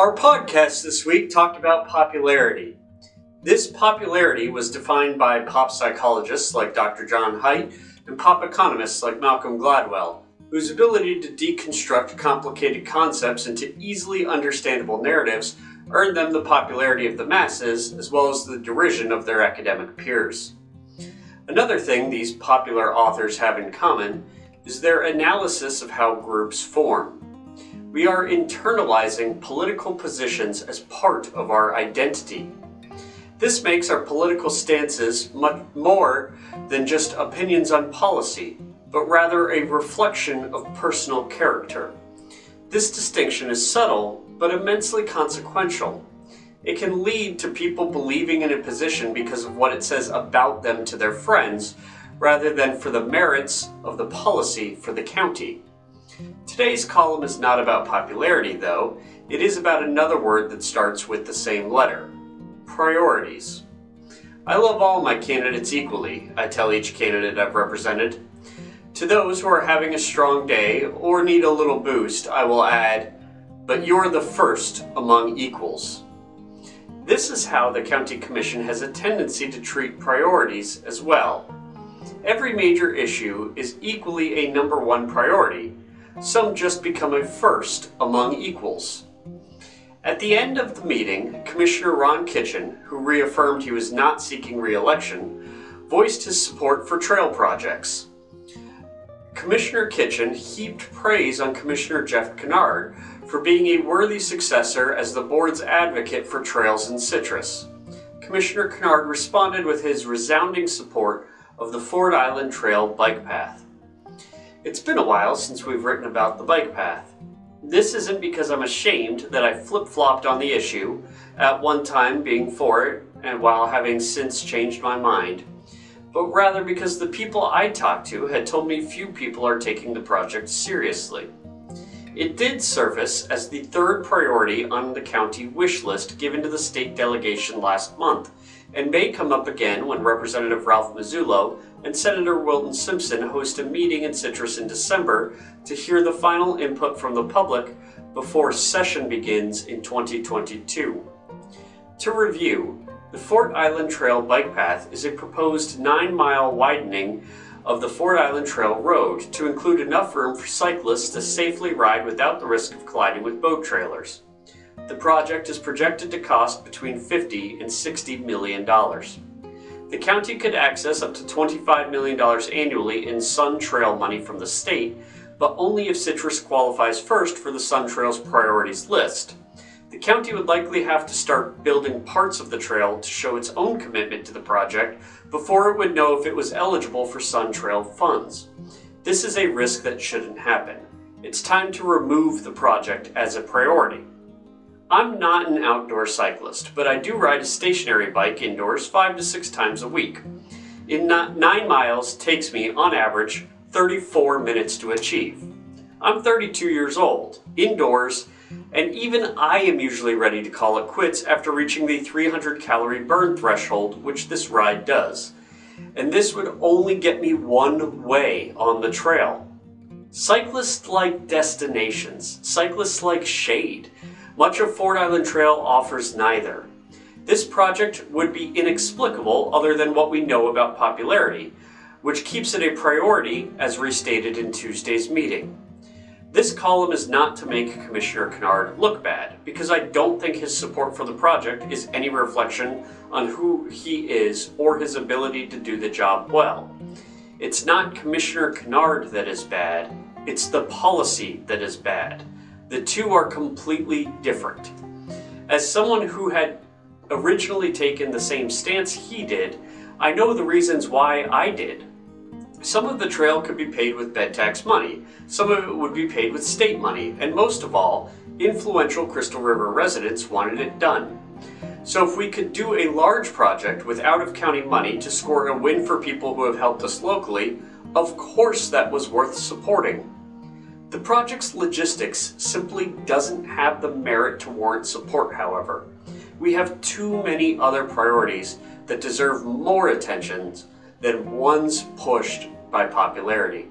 Our podcast this week talked about popularity. This popularity was defined by pop psychologists like Dr. John Haidt and pop economists like Malcolm Gladwell, whose ability to deconstruct complicated concepts into easily understandable narratives earned them the popularity of the masses as well as the derision of their academic peers. Another thing these popular authors have in common is their analysis of how groups form. We are internalizing political positions as part of our identity. This makes our political stances much more than just opinions on policy, but rather a reflection of personal character. This distinction is subtle, but immensely consequential. It can lead to people believing in a position because of what it says about them to their friends, rather than for the merits of the policy for the county. Today's column is not about popularity, though. It is about another word that starts with the same letter priorities. I love all my candidates equally, I tell each candidate I've represented. To those who are having a strong day or need a little boost, I will add, but you're the first among equals. This is how the County Commission has a tendency to treat priorities as well. Every major issue is equally a number one priority. Some just become a first among equals. At the end of the meeting, Commissioner Ron Kitchen, who reaffirmed he was not seeking re election, voiced his support for trail projects. Commissioner Kitchen heaped praise on Commissioner Jeff Kinnard for being a worthy successor as the board's advocate for trails in Citrus. Commissioner Kinnard responded with his resounding support of the Fort Island Trail bike path. It's been a while since we've written about the bike path. This isn't because I'm ashamed that I flip flopped on the issue, at one time being for it, and while having since changed my mind but rather because the people I talked to had told me few people are taking the project seriously. It did surface as the third priority on the county wish list given to the state delegation last month, and may come up again when Representative Ralph Massullo and Senator Wilton Simpson host a meeting in Citrus in December to hear the final input from the public before session begins in 2022. To review, the Fort Island Trail bike path is a proposed 9 mile widening of the Fort Island Trail Road to include enough room for cyclists to safely ride without the risk of colliding with boat trailers. The project is projected to cost between 50 and 60 million dollars. The county could access up to $25 million annually in Sun Trail money from the state, but only if Citrus qualifies first for the Sun Trails priorities list. The county would likely have to start building parts of the trail to show its own commitment to the project before it would know if it was eligible for Sun Trail funds. This is a risk that shouldn't happen. It's time to remove the project as a priority. I'm not an outdoor cyclist, but I do ride a stationary bike indoors five to six times a week. In nine miles takes me, on average, 34 minutes to achieve. I'm 32 years old, indoors, and even I am usually ready to call it quits after reaching the 300 calorie burn threshold, which this ride does. And this would only get me one way on the trail. Cyclists like destinations, cyclists like shade. Much of Fort Island Trail offers neither. This project would be inexplicable other than what we know about popularity, which keeps it a priority as restated in Tuesday's meeting. This column is not to make Commissioner Kinnard look bad, because I don't think his support for the project is any reflection on who he is or his ability to do the job well. It's not Commissioner Kinnard that is bad, it's the policy that is bad. The two are completely different. As someone who had originally taken the same stance he did, I know the reasons why I did. Some of the trail could be paid with bed tax money, some of it would be paid with state money, and most of all, influential Crystal River residents wanted it done. So if we could do a large project with out of county money to score a win for people who have helped us locally, of course that was worth supporting. The project's logistics simply doesn't have the merit to warrant support, however. We have too many other priorities that deserve more attention than ones pushed by popularity.